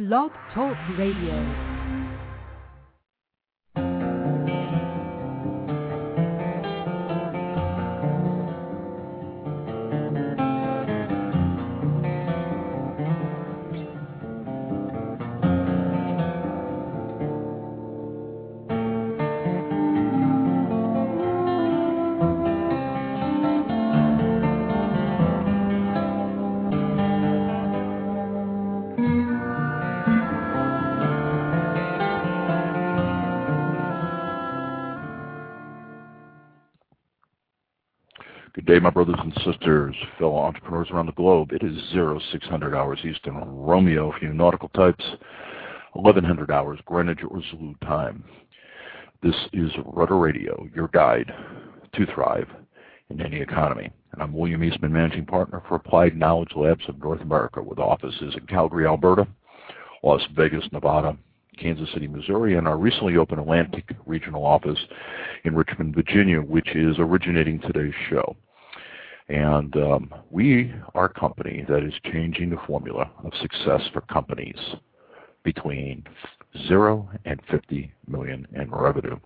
Blog Talk Radio. My brothers and sisters, fellow entrepreneurs around the globe. It is 0600 hours Eastern Romeo for you nautical types, 1100 hours Greenwich or Zulu time. This is Rutter Radio, your guide to thrive in any economy. And I'm William Eastman, Managing Partner for Applied Knowledge Labs of North America, with offices in Calgary, Alberta, Las Vegas, Nevada, Kansas City, Missouri, and our recently opened Atlantic Regional Office in Richmond, Virginia, which is originating today's show. And um, we are a company that is changing the formula of success for companies between zero and 50 million in revenue.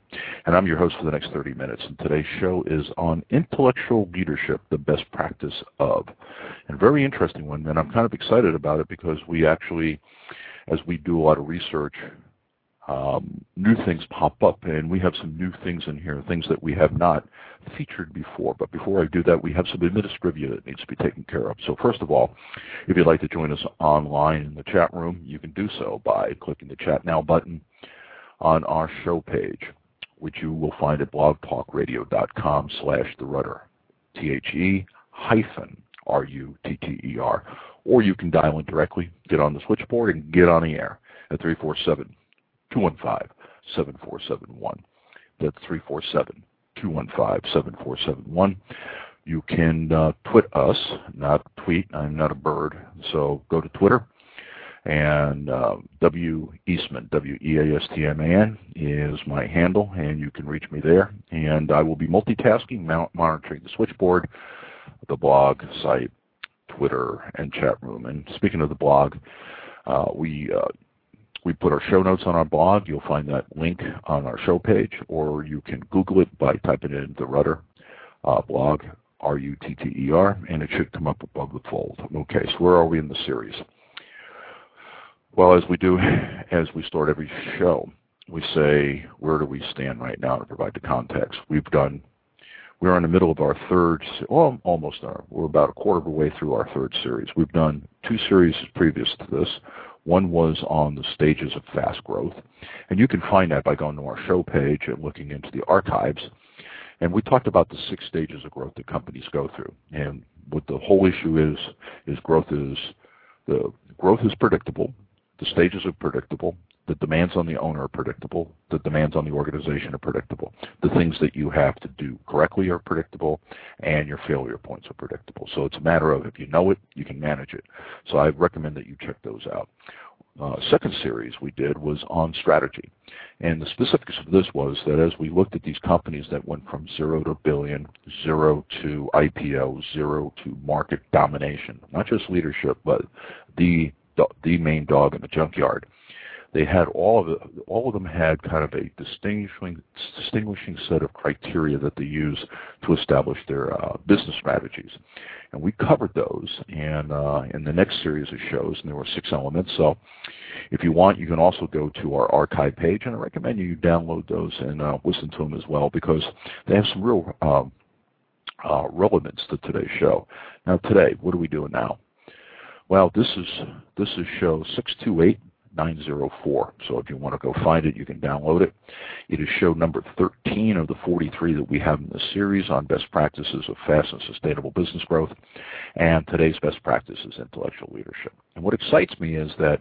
And I'm your host for the next 30 minutes. And today's show is on intellectual leadership, the best practice of. And very interesting one. And I'm kind of excited about it because we actually, as we do a lot of research um, new things pop up, and we have some new things in here, things that we have not featured before. But before I do that, we have some administrivia that needs to be taken care of. So first of all, if you'd like to join us online in the chat room, you can do so by clicking the Chat Now button on our show page, which you will find at blogtalkradio.com slash the rutter, T-H-E hyphen R-U-T-T-E-R. Or you can dial in directly, get on the switchboard, and get on the air at 347 215 7471. That's 347 215 7471. You can uh, tweet us, not tweet. I'm not a bird. So go to Twitter. And uh, W Eastman, W E A S T M A N, is my handle, and you can reach me there. And I will be multitasking, monitoring the switchboard, the blog, site, Twitter, and chat room. And speaking of the blog, uh, we uh, we put our show notes on our blog. You'll find that link on our show page, or you can Google it by typing in the Rutter uh, blog, R-U-T-T-E-R, and it should come up above the fold. Okay, so where are we in the series? Well, as we do, as we start every show, we say, where do we stand right now to provide the context? We've done, we're in the middle of our third, well, almost our, we're about a quarter of the way through our third series. We've done two series previous to this. One was on the stages of fast growth. And you can find that by going to our show page and looking into the archives. And we talked about the six stages of growth that companies go through. And what the whole issue is, is growth is, the growth is predictable. The stages are predictable. The demands on the owner are predictable. The demands on the organization are predictable. The things that you have to do correctly are predictable, and your failure points are predictable. So it's a matter of if you know it, you can manage it. So I recommend that you check those out. Uh, second series we did was on strategy. And the specifics of this was that as we looked at these companies that went from zero to billion, zero to IPO, zero to market domination, not just leadership, but the the main dog in the junkyard, they had all of the, all of them had kind of a distinguishing distinguishing set of criteria that they use to establish their uh, business strategies, and we covered those and uh, in the next series of shows, and there were six elements. So, if you want, you can also go to our archive page, and I recommend you download those and uh, listen to them as well because they have some real um, uh, relevance to today's show. Now, today, what are we doing now? Well, this is this is show six two eight 904. So if you want to go find it, you can download it. It is show number 13 of the 43 that we have in the series on best practices of fast and sustainable business growth. And today's best practice is intellectual leadership. And what excites me is that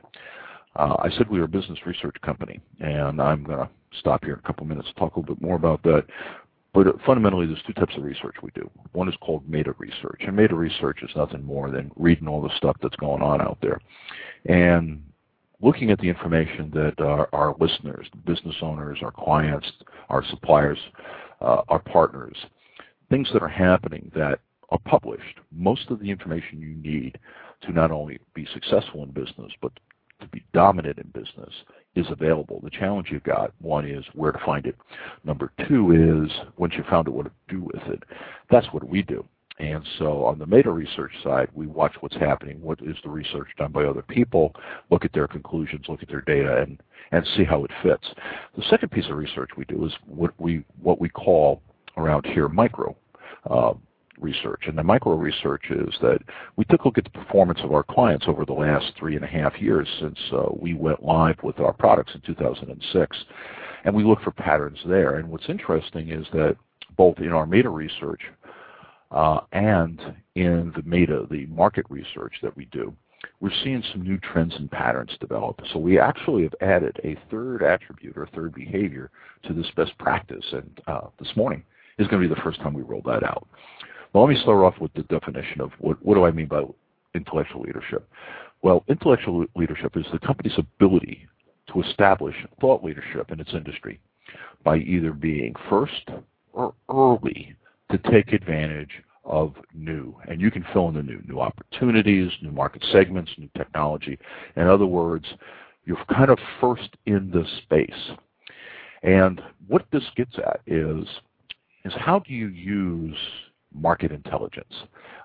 uh, I said we were a business research company, and I'm going to stop here in a couple minutes to talk a little bit more about that. But fundamentally, there's two types of research we do. One is called meta research, and meta research is nothing more than reading all the stuff that's going on out there. And looking at the information that our, our listeners, business owners, our clients, our suppliers, uh, our partners, things that are happening that are published, most of the information you need to not only be successful in business, but to be dominant in business is available. The challenge you've got, one is where to find it. Number two is once you found it, what to do with it. That's what we do. And so on the meta research side, we watch what's happening, what is the research done by other people, look at their conclusions, look at their data, and, and see how it fits. The second piece of research we do is what we, what we call around here micro uh, research. And the micro research is that we took a look at the performance of our clients over the last three and a half years since uh, we went live with our products in 2006. And we look for patterns there. And what's interesting is that both in our meta research and in the meta, the market research that we do, we're seeing some new trends and patterns develop. So we actually have added a third attribute or third behavior to this best practice. And uh, this morning is going to be the first time we roll that out. Well, let me start off with the definition of what, what do I mean by intellectual leadership. Well, intellectual leadership is the company's ability to establish thought leadership in its industry by either being first or early to take advantage of new. And you can fill in the new, new opportunities, new market segments, new technology. In other words, you're kind of first in the space. And what this gets at is, is how do you use market intelligence?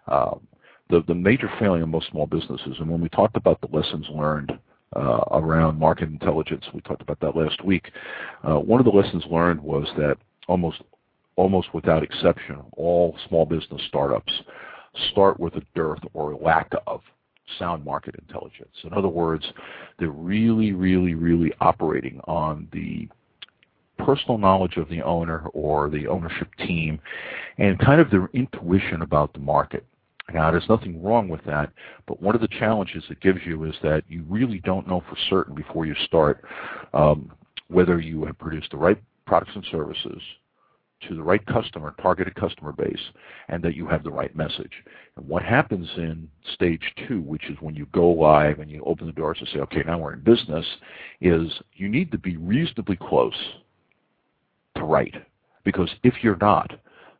Um, the, the major failing of most small businesses, and when we talked about the lessons learned uh, around market intelligence, we talked about that last week, uh, one of the lessons learned was that almost almost without exception, all small business startups start with a dearth or lack of sound market intelligence. In other words, they're really, really, really operating on the personal knowledge of the owner or the ownership team and kind of their intuition about the market. Now, there's nothing wrong with that, but one of the challenges it gives you is that you really don't know for certain before you start um, whether you have produced the right products and services, to the right customer, targeted customer base, and that you have the right message. And what happens in stage two, which is when you go live and you open the doors and say, okay, now we're in business, is you need to be reasonably close to right. Because if you're not,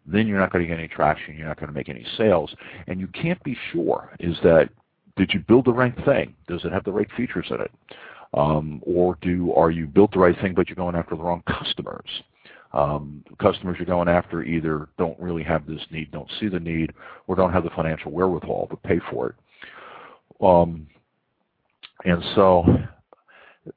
then you're not going to get any traction, you're not going to make any sales, and you can't be sure is that did you build the right thing? Does it have the right features in it? Um, or do are you built the right thing but you're going after the wrong customers? Um, customers you're going after either don't really have this need, don't see the need, or don't have the financial wherewithal to pay for it. Um, and so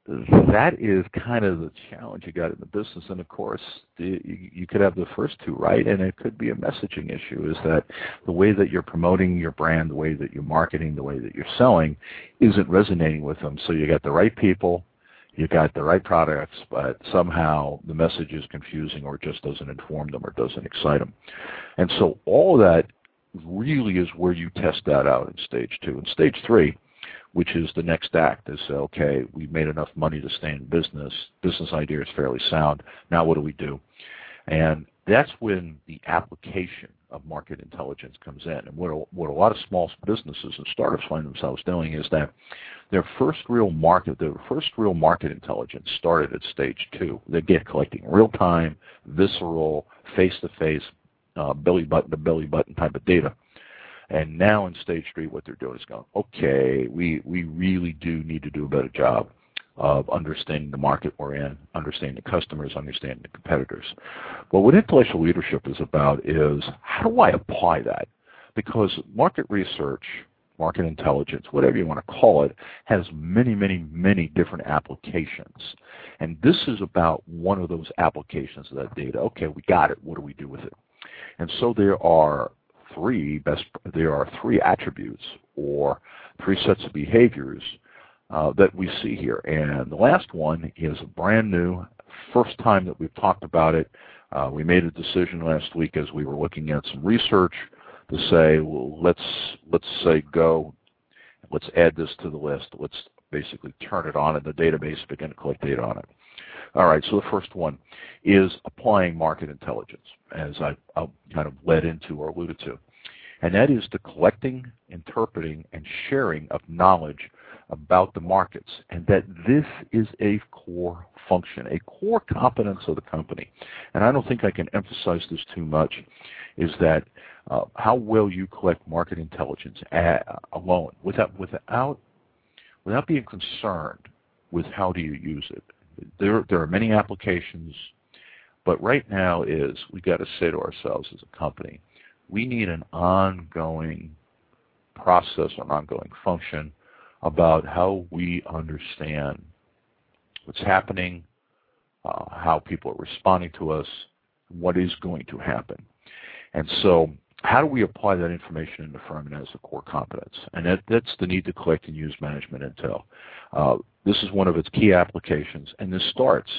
that is kind of the challenge you got in the business. And of course, the, you, you could have the first two right, and it could be a messaging issue. Is that the way that you're promoting your brand, the way that you're marketing, the way that you're selling, isn't resonating with them. So you got the right people you got the right products, but somehow the message is confusing or just doesn't inform them or doesn't excite them. And so all of that really is where you test that out in stage two. In stage three, which is the next act, is okay, we've made enough money to stay in business. Business idea is fairly sound. Now what do we do? And that's when the application of market intelligence comes in. And what a, what a lot of small businesses and startups find themselves doing is that their first real market, their first real market intelligence started at stage two. They get collecting real time, visceral, face to face, belly button to belly button type of data. And now in stage three, what they're doing is going, okay, we, we really do need to do a better job of understanding the market we're in, understanding the customers, understanding the competitors. Well, what intellectual leadership is about is how do I apply that? Because market research, market intelligence, whatever you want to call it, has many, many, many different applications. And this is about one of those applications of that data. Okay, we got it. What do we do with it? And so there are three best there are three attributes or three sets of behaviors that we see here. And the last one is brand new, first time that we've talked about it. Uh, we made a decision last week as we were looking at some research to say, well, let's let's say go, let's add this to the list. Let's basically turn it on in the database, begin to collect data on it. All right, so the first one is applying market intelligence, as I, I kind of led into or alluded to. And that is the collecting, interpreting, and sharing of knowledge about the markets and that this is a core function, a core competence of the company. And I don't think I can emphasize this too much, is that uh, how well you collect market intelligence at, alone without, without, without being concerned with how do you use it. There, there are many applications, but right now is we've got to say to ourselves as a company, we need an ongoing process, an ongoing function about how we understand what's happening, uh, how people are responding to us, what is going to happen. And so how do we apply that information in the firm and as a core competence? And that, that's the need to collect and use management intel. Uh, this is one of its key applications, and this starts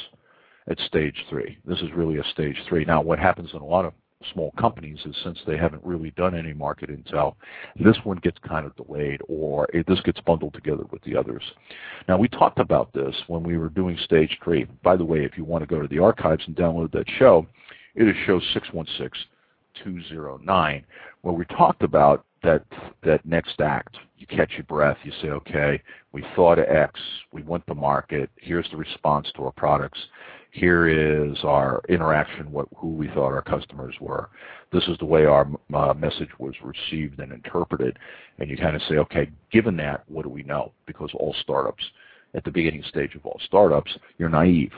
at stage three. This is really a stage three. Now, what happens in a lot of small companies is since they haven't really done any market intel, this one gets kind of delayed or it, this gets bundled together with the others. Now we talked about this when we were doing stage three. By the way, if you want to go to the archives and download that show, it is show 616209 where we talked about that that next act. You catch your breath. You say, okay, we thought of X. We went to market. Here's the response to our products here is our interaction, what, who we thought our customers were. This is the way our uh, message was received and interpreted. And you kind of say, okay, given that, what do we know? Because all startups, at the beginning stage of all startups, you're naive.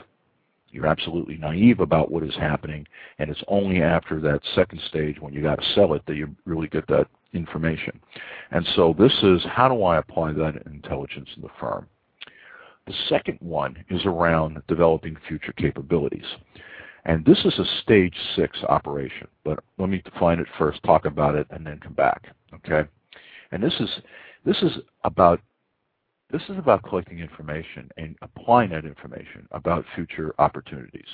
You're absolutely naive about what is happening, and it's only after that second stage when you got to sell it that you really get that information. And so this is how do I apply that intelligence in the firm? The second one is around developing future capabilities. And this is a stage six operation, but let me define it first, talk about it, and then come back. Okay? And this is this is about this is about collecting information and applying that information about future opportunities.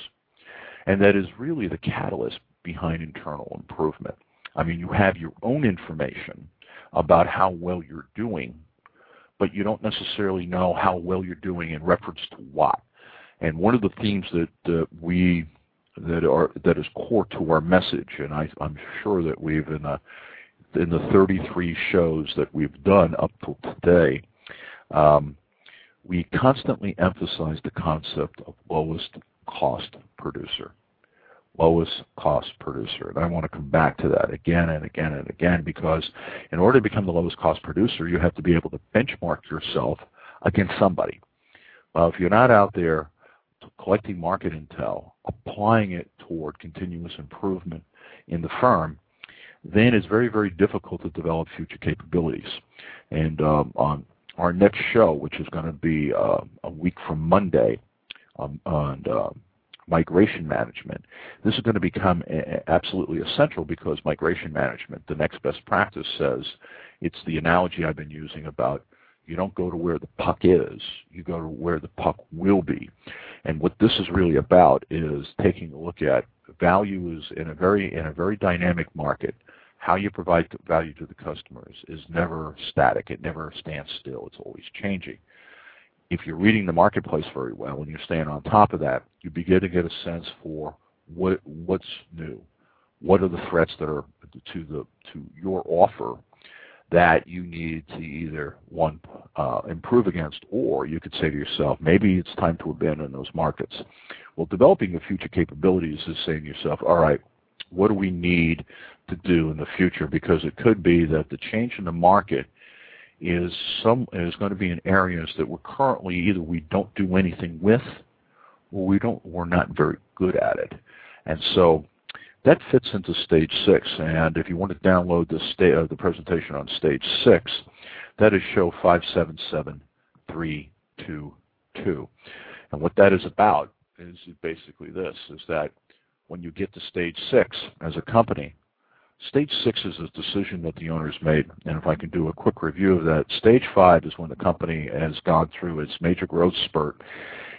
And that is really the catalyst behind internal improvement. I mean, you have your own information about how well you're doing but you don't necessarily know how well you're doing in reference to what. And one of the themes that uh, we that are that is core to our message, and I, am sure that we've in the in the 33 shows that we've done up till today, um, we constantly emphasize the concept of lowest cost producer lowest cost producer. And I want to come back to that again and again and again because in order to become the lowest cost producer, you have to be able to benchmark yourself against somebody. Well, if you're not out there collecting market intel, applying it toward continuous improvement in the firm, then it's very, very difficult to develop future capabilities. And um, on our next show, which is going to be uh, a week from Monday, um, and uh, migration management. This is going to become absolutely essential because migration management, the next best practice says, it's the analogy I've been using about you don't go to where the puck is, you go to where the puck will be. And what this is really about is taking a look at values in a very in a very dynamic market. How you provide value to the customers is never static. It never stands still. It's always changing if you're reading the marketplace very well and you're staying on top of that, you begin to get a sense for what what's new, what are the threats that are to the to your offer that you need to either one uh, improve against, or you could say to yourself, maybe it's time to abandon those markets. Well, developing the future capabilities is saying to yourself, all right, what do we need to do in the future? Because it could be that the change in the market is some is going to be in areas that we're currently either we don't do anything with or we don't we're not very good at it. And so that fits into stage six. And if you want to download the sta- uh, the presentation on stage six, that is show 577322. And what that is about is basically this, is that when you get to stage six as a company, Stage six is a decision that the owners made. And if I can do a quick review of that, stage five is when the company has gone through its major growth spurt.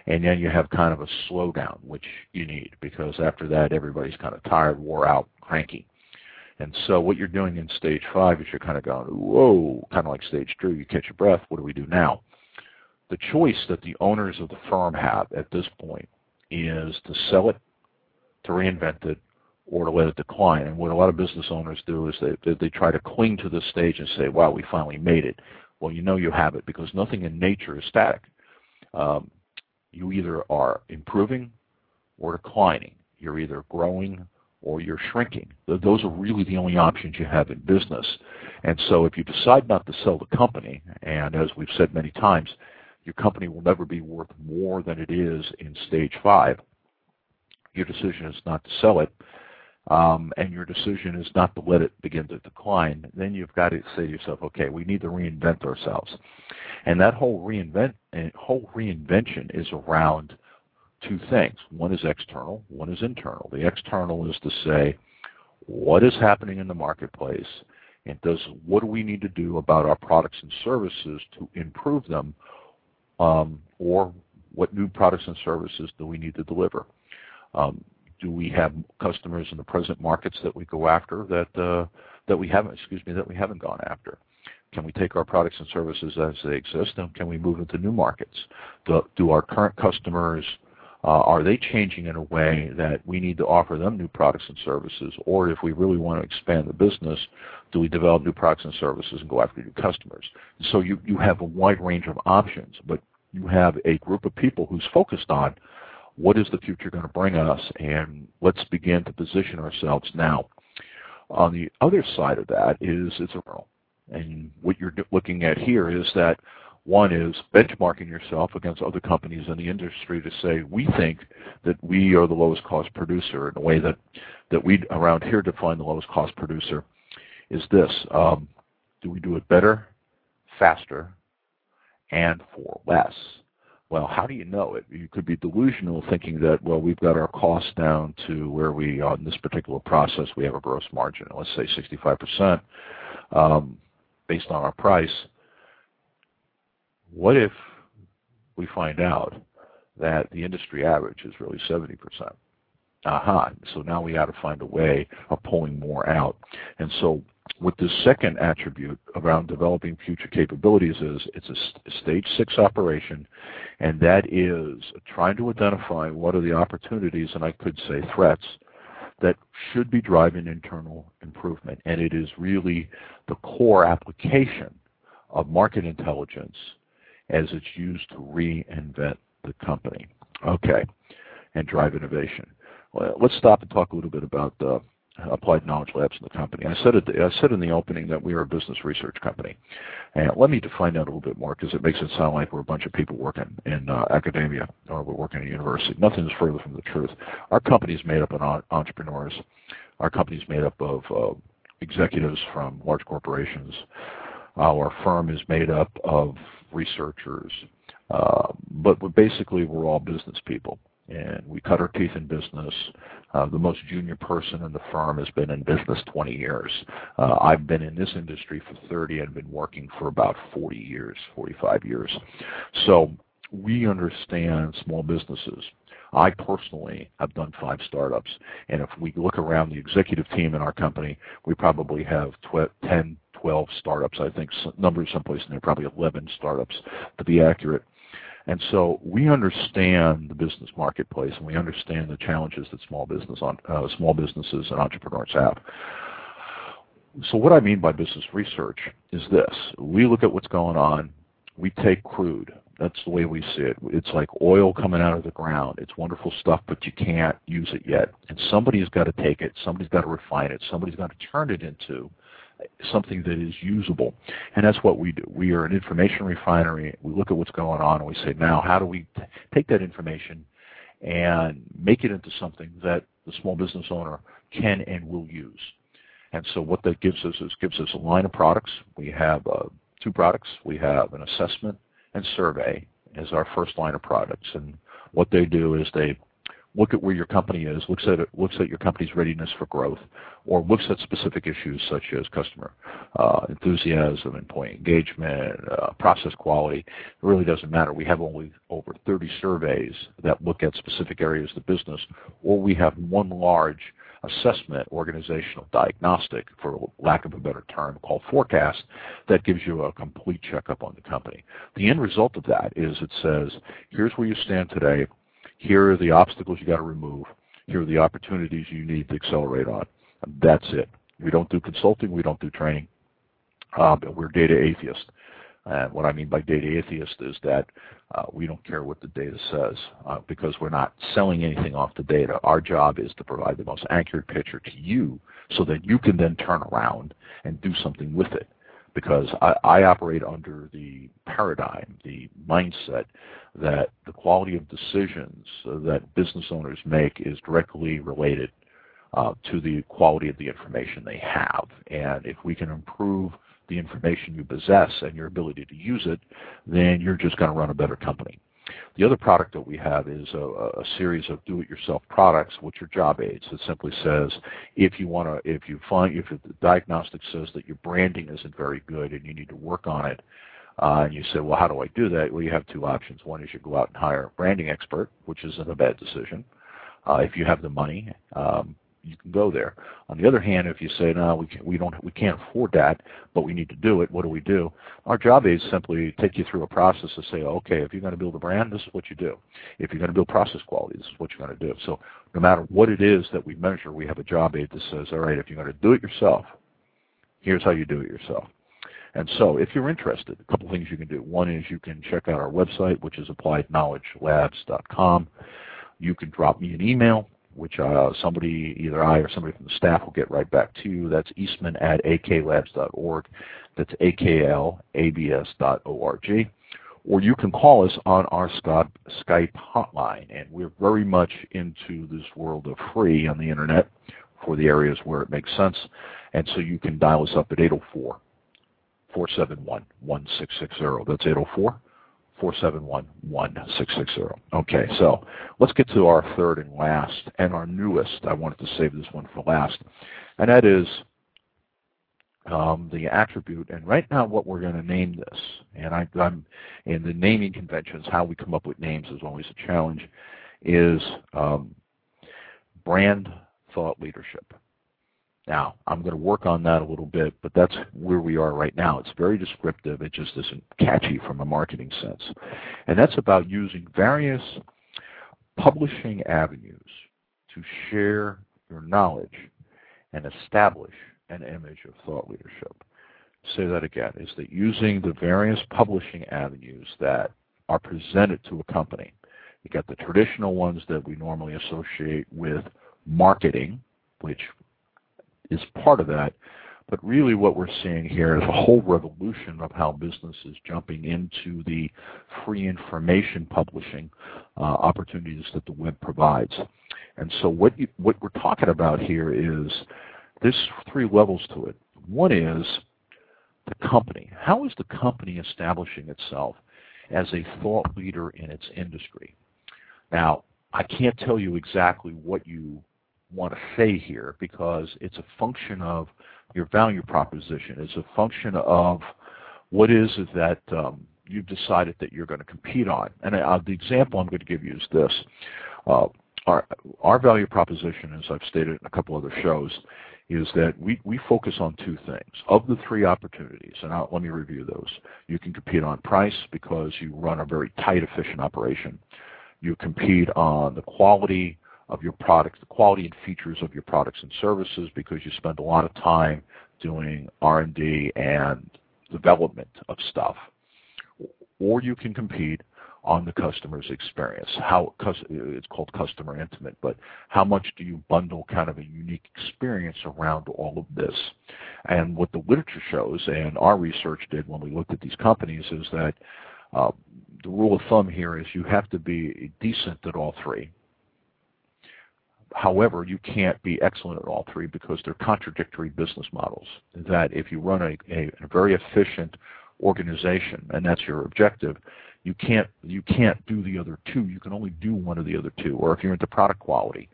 And then you have kind of a slowdown, which you need because after that, everybody's kind of tired, wore out, cranky. And so what you're doing in stage five is you're kind of going, whoa, kind of like stage two, you catch your breath, what do we do now? The choice that the owners of the firm have at this point is to sell it, to reinvent it, or to let it decline. And what a lot of business owners do is they, they try to cling to this stage and say, wow, we finally made it. Well, you know you have it because nothing in nature is static. Um, you either are improving or declining. You're either growing or you're shrinking. Those are really the only options you have in business. And so if you decide not to sell the company, and as we've said many times, your company will never be worth more than it is in stage five. Your decision is not to sell it, um, and your decision is not to let it begin to decline, then you've got to say to yourself, okay, we need to reinvent ourselves. And that whole reinvent whole reinvention is around two things. One is external, one is internal. The external is to say, what is happening in the marketplace and does what do we need to do about our products and services to improve them um, or what new products and services do we need to deliver um, do we have customers in the present markets that we go after that uh, that we haven't excuse me that we haven't gone after can we take our products and services as they exist and can we move into new markets do, do our current customers uh, are they changing in a way that we need to offer them new products and services? Or if we really want to expand the business, do we develop new products and services and go after new customers? So you, you have a wide range of options, but you have a group of people who's focused on what is the future going to bring us, and let's begin to position ourselves now. On the other side of that is it's a role. and what you're looking at here is that one is benchmarking yourself against other companies in the industry to say, we think that we are the lowest cost producer in a way that, that we around here define the lowest cost producer is this. Um, do we do it better, faster, and for less? Well, how do you know it? You could be delusional thinking that, well, we've got our costs down to where we, on this particular process, we have a gross margin, let's say 65%, um, based on our price what if we find out that the industry average is really 70%? Aha, so now we got to find a way of pulling more out. And so what the second attribute around developing future capabilities is it's a stage six operation, and that is trying to identify what are the opportunities, and I could say threats, that should be driving internal improvement. And it is really the core application of market intelligence as it's used to reinvent the company. Okay, and drive innovation. Well, let's stop and talk a little bit about uh, applied knowledge labs in the company. I said, it, I said in the opening that we are a business research company. And let me define that a little bit more because it makes it sound like we're a bunch of people working in uh, academia or we're working at a university. Nothing is further from the truth. Our company is made up of entrepreneurs. Our company is made up of uh, executives from large corporations. Our firm is made up of researchers, uh, but basically we're all business people and we cut our teeth in business. Uh, the most junior person in the firm has been in business 20 years. Uh, I've been in this industry for 30 and been working for about 40 years, 45 years. So we understand small businesses. I personally have done five startups, and if we look around the executive team in our company, we probably have 10 12 startups. I think numbers someplace in there, probably 11 startups to be accurate. And so we understand the business marketplace and we understand the challenges that small business on uh, small businesses and entrepreneurs have. So what I mean by business research is this: we look at what's going on. We take crude. That's the way we see it. It's like oil coming out of the ground. It's wonderful stuff, but you can't use it yet. And somebody's got to take it. Somebody's got to refine it. Somebody's got to turn it into something that is usable. And that's what we do. We are an information refinery. We look at what's going on and we say, now how do we t- take that information and make it into something that the small business owner can and will use. And so what that gives us is gives us a line of products. We have uh, two products. We have an assessment and survey as our first line of products. And what they do is they look at where your company is, looks at looks at your company's readiness for growth, or looks at specific issues such as customer uh, enthusiasm, employee engagement, uh, process quality. It really doesn't matter. We have only over 30 surveys that look at specific areas of the business, or we have one large assessment organizational diagnostic, for lack of a better term, called forecast, that gives you a complete checkup on the company. The end result of that is it says, here's where you stand today, here are the obstacles you got to remove. Here are the opportunities you need to accelerate on. That's it. We don't do consulting. We don't do training. Um, we're data atheists. And what I mean by data atheist is that uh, we don't care what the data says uh, because we're not selling anything off the data. Our job is to provide the most accurate picture to you so that you can then turn around and do something with it. Because I, I operate under the paradigm, the mindset that the quality of decisions that business owners make is directly related uh, to the quality of the information they have. And if we can improve the information you possess and your ability to use it, then you're just going to run a better company. The other product that we have is a, a series of do-it-yourself products, which are job aids. It simply says if you want to, if you find, if the diagnostic says that your branding isn't very good and you need to work on it, uh, and you say, well, how do I do that? Well, you have two options. One is you go out and hire a branding expert, which isn't a bad decision. Uh, if you have the money, um, you can go there. On the other hand, if you say no, we can't, we don't we can't afford that, but we need to do it. What do we do? Our job is simply take you through a process to say, okay, if you're going to build a brand, this is what you do. If you're going to build process quality, this is what you're going to do. So no matter what it is that we measure, we have a job aid that says, all right, if you're going to do it yourself, here's how you do it yourself. And so if you're interested, a couple things you can do. One is you can check out our website, which is appliedknowledgelabs.com. You can drop me an email which uh, somebody, either I or somebody from the staff will get right back to you. That's eastman at aklabs.org. That's aklabs.org. Or you can call us on our Skype hotline. And we're very much into this world of free on the Internet for the areas where it makes sense. And so you can dial us up at 804 471 1660. That's 804 471-1660. Okay, so let's get to our third and last, and our newest. I wanted to save this one for last, and that is um, the attribute. And right now, what we're going to name this, and I, am in the naming conventions, how we come up with names is always a challenge, is um, brand thought leadership. Now, I'm going to work on that a little bit, but that's where we are right now. It's very descriptive. It just isn't catchy from a marketing sense. And that's about using various publishing avenues to share your knowledge and establish an image of thought leadership. Say that again, is that using the various publishing avenues that are presented to a company. You got the traditional ones that we normally associate with marketing, which is part of that. But really what we're seeing here is a whole revolution of how business is jumping into the free information publishing uh, opportunities that the web provides. And so what, you, what we're talking about here is there's three levels to it. One is the company. How is the company establishing itself as a thought leader in its industry? Now, I can't tell you exactly what you want to say here because it's a function of your value proposition. It's a function of what is it that um, you've decided that you're going to compete on. And uh, the example I'm going to give you is this. Uh, our, our value proposition, as I've stated in a couple other shows, is that we, we focus on two things. Of the three opportunities, and I'll, let me review those. You can compete on price because you run a very tight, efficient operation. You compete on the quality of your products, the quality and features of your products and services because you spend a lot of time doing R&D and development of stuff. Or you can compete on the customer's experience. How it's called customer intimate, but how much do you bundle kind of a unique experience around all of this? And what the literature shows, and our research did when we looked at these companies, is that uh, the rule of thumb here is you have to be decent at all three. However, you can't be excellent at all three because they're contradictory business models. That if you run a, a, a very efficient organization and that's your objective, you can't you can't do the other two. You can only do one of the other two. Or if you're into product quality,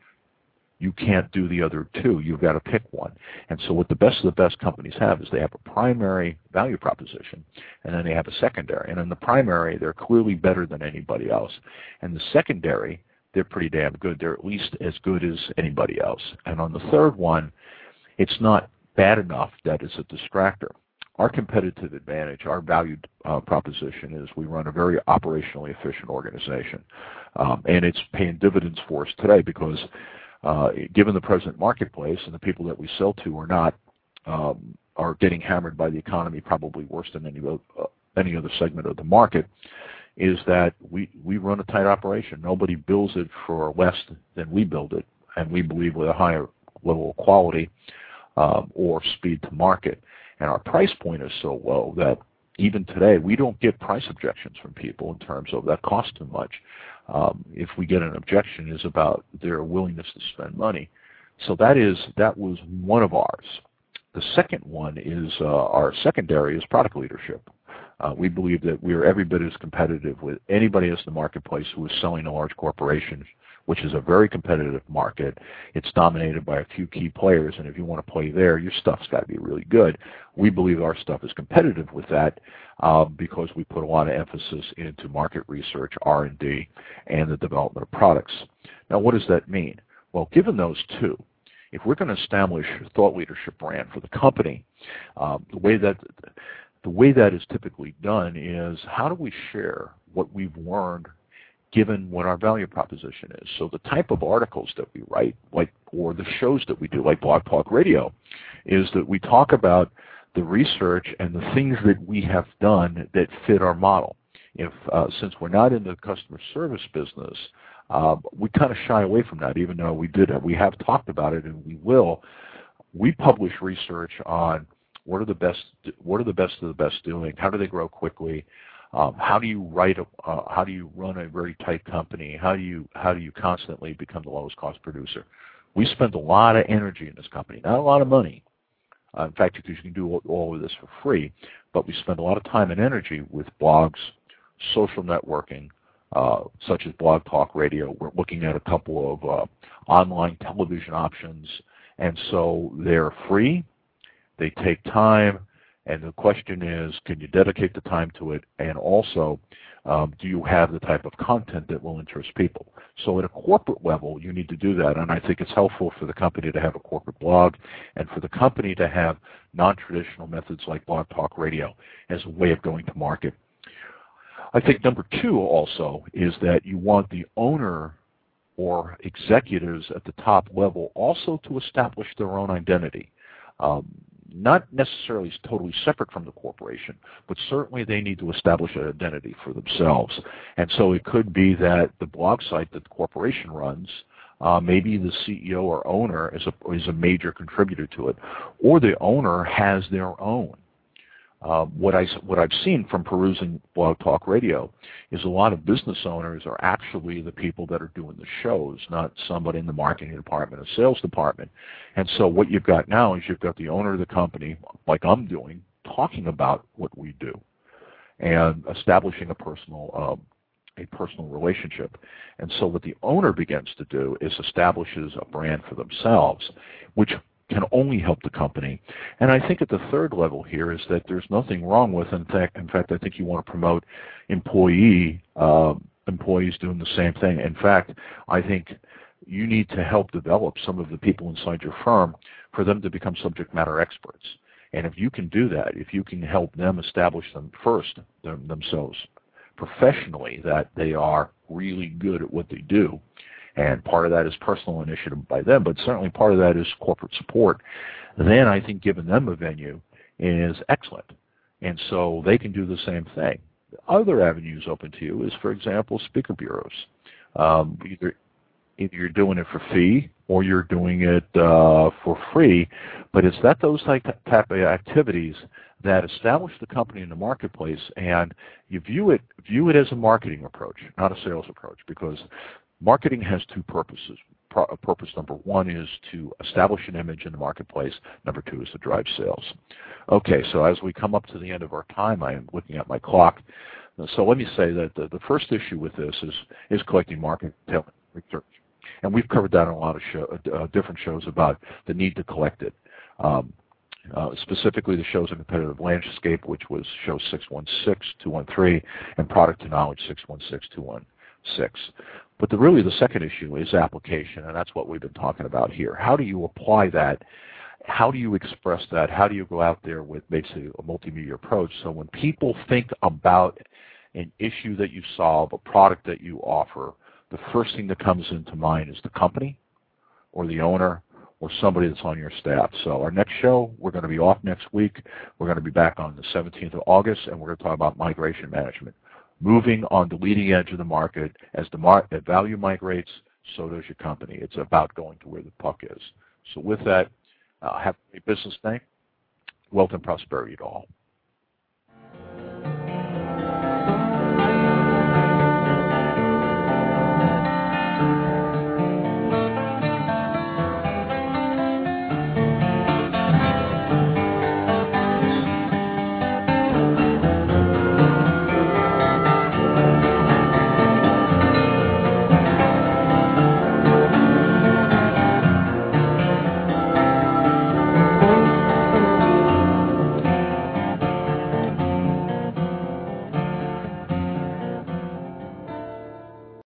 you can't do the other two. You've got to pick one. And so what the best of the best companies have is they have a primary value proposition, and then they have a secondary. And in the primary, they're clearly better than anybody else. And the secondary they're pretty damn good. They're at least as good as anybody else. And on the third one, it's not bad enough that it's a distractor. Our competitive advantage, our valued uh, proposition is we run a very operationally efficient organization. Um, and it's paying dividends for us today because uh, given the present marketplace and the people that we sell to are not um, are getting hammered by the economy probably worse than any, uh, any other segment of the market, is that we, we run a tight operation. Nobody builds it for less than we build it, and we believe with a higher level of quality um, or speed to market. And our price point is so low that even today we don't get price objections from people in terms of that costs too much. Um, if we get an objection, is about their willingness to spend money. So that is that was one of ours. The second one is uh, our secondary is product leadership. Uh, we believe that we are every bit as competitive with anybody else in the marketplace who is selling to large corporations, which is a very competitive market. It's dominated by a few key players, and if you want to play there, your stuff's got to be really good. We believe our stuff is competitive with that uh, because we put a lot of emphasis into market research, R&D, and the development of products. Now, what does that mean? Well, given those two, if we're going to establish a thought leadership brand for the company, um, the way that the way that is typically done is how do we share what we've learned given what our value proposition is. So the type of articles that we write, like or the shows that we do, like Blog Talk Radio, is that we talk about the research and the things that we have done that fit our model. If uh, since we're not in the customer service business, uh, we kind of shy away from that, even though we did we have talked about it and we will. We publish research on what are the best what are the best of the best doing? How do they grow quickly? Um, how do you write a, uh, how do you run a very tight company? How do you how do you constantly become the lowest cost producer? We spend a lot of energy in this company, not a lot of money. Uh, in fact, you can do all, all of this for free, but we spend a lot of time and energy with blogs, social networking, uh, such as Blog Talk Radio. We're looking at a couple of uh, online television options, and so they're free. They take time, and the question is, can you dedicate the time to it? And also, um, do you have the type of content that will interest people? So at a corporate level, you need to do that, and I think it's helpful for the company to have a corporate blog and for the company to have non-traditional methods like Blog Talk Radio as a way of going to market. I think number two also is that you want the owner or executives at the top level also to establish their own identity. Um, not necessarily totally separate from the corporation, but certainly they need to establish an identity for themselves. And so it could be that the blog site that the corporation runs, uh, maybe the CEO or owner is a, is a major contributor to it, or the owner has their own. Uh, what I what I've seen from perusing Blog Talk Radio is a lot of business owners are actually the people that are doing the shows, not somebody in the marketing department or sales department. And so what you've got now is you've got the owner of the company, like I'm doing, talking about what we do, and establishing a personal um, a personal relationship. And so what the owner begins to do is establishes a brand for themselves, which can only help the company. And I think at the third level here is that there's nothing wrong with, in fact, in fact, I think you want to promote employee uh, employees doing the same thing. In fact, I think you need to help develop some of the people inside your firm for them to become subject matter experts. And if you can do that, if you can help them establish them first them, themselves professionally that they are really good at what they do, and part of that is personal initiative by them, but certainly part of that is corporate support, then I think giving them a venue is excellent. And so they can do the same thing. Other avenues open to you is, for example, speaker bureaus. Um, either, either you're doing it for fee or you're doing it uh, for free, but it's that those type, type of activities that establish the company in the marketplace and you view it view it as a marketing approach, not a sales approach, because Marketing has two purposes. Uh, purpose number one is to establish an image in the marketplace. Number two is to drive sales. Okay, so as we come up to the end of our time, I am looking at my clock. So let me say that the, the first issue with this is, is collecting market research. And we've covered that in a lot of show, uh, different shows about the need to collect it. Um, uh, specifically the shows in competitive landscape, which was show 616-213, and product to knowledge 616-216. But the, really the second issue is application, and that's what we've been talking about here. How do you apply that? How do you express that? How do you go out there with basically a multimedia approach? So when people think about an issue that you solve, a product that you offer, the first thing that comes into mind is the company or the owner or somebody that's on your staff. So our next show, we're going to be off next week. We're going to be back on the 17th of August, and we're going to talk about migration management moving on the leading edge of the market. As the value migrates, so does your company. It's about going to where the puck is. So with that, uh, have a business day. wealth and prosperity to all.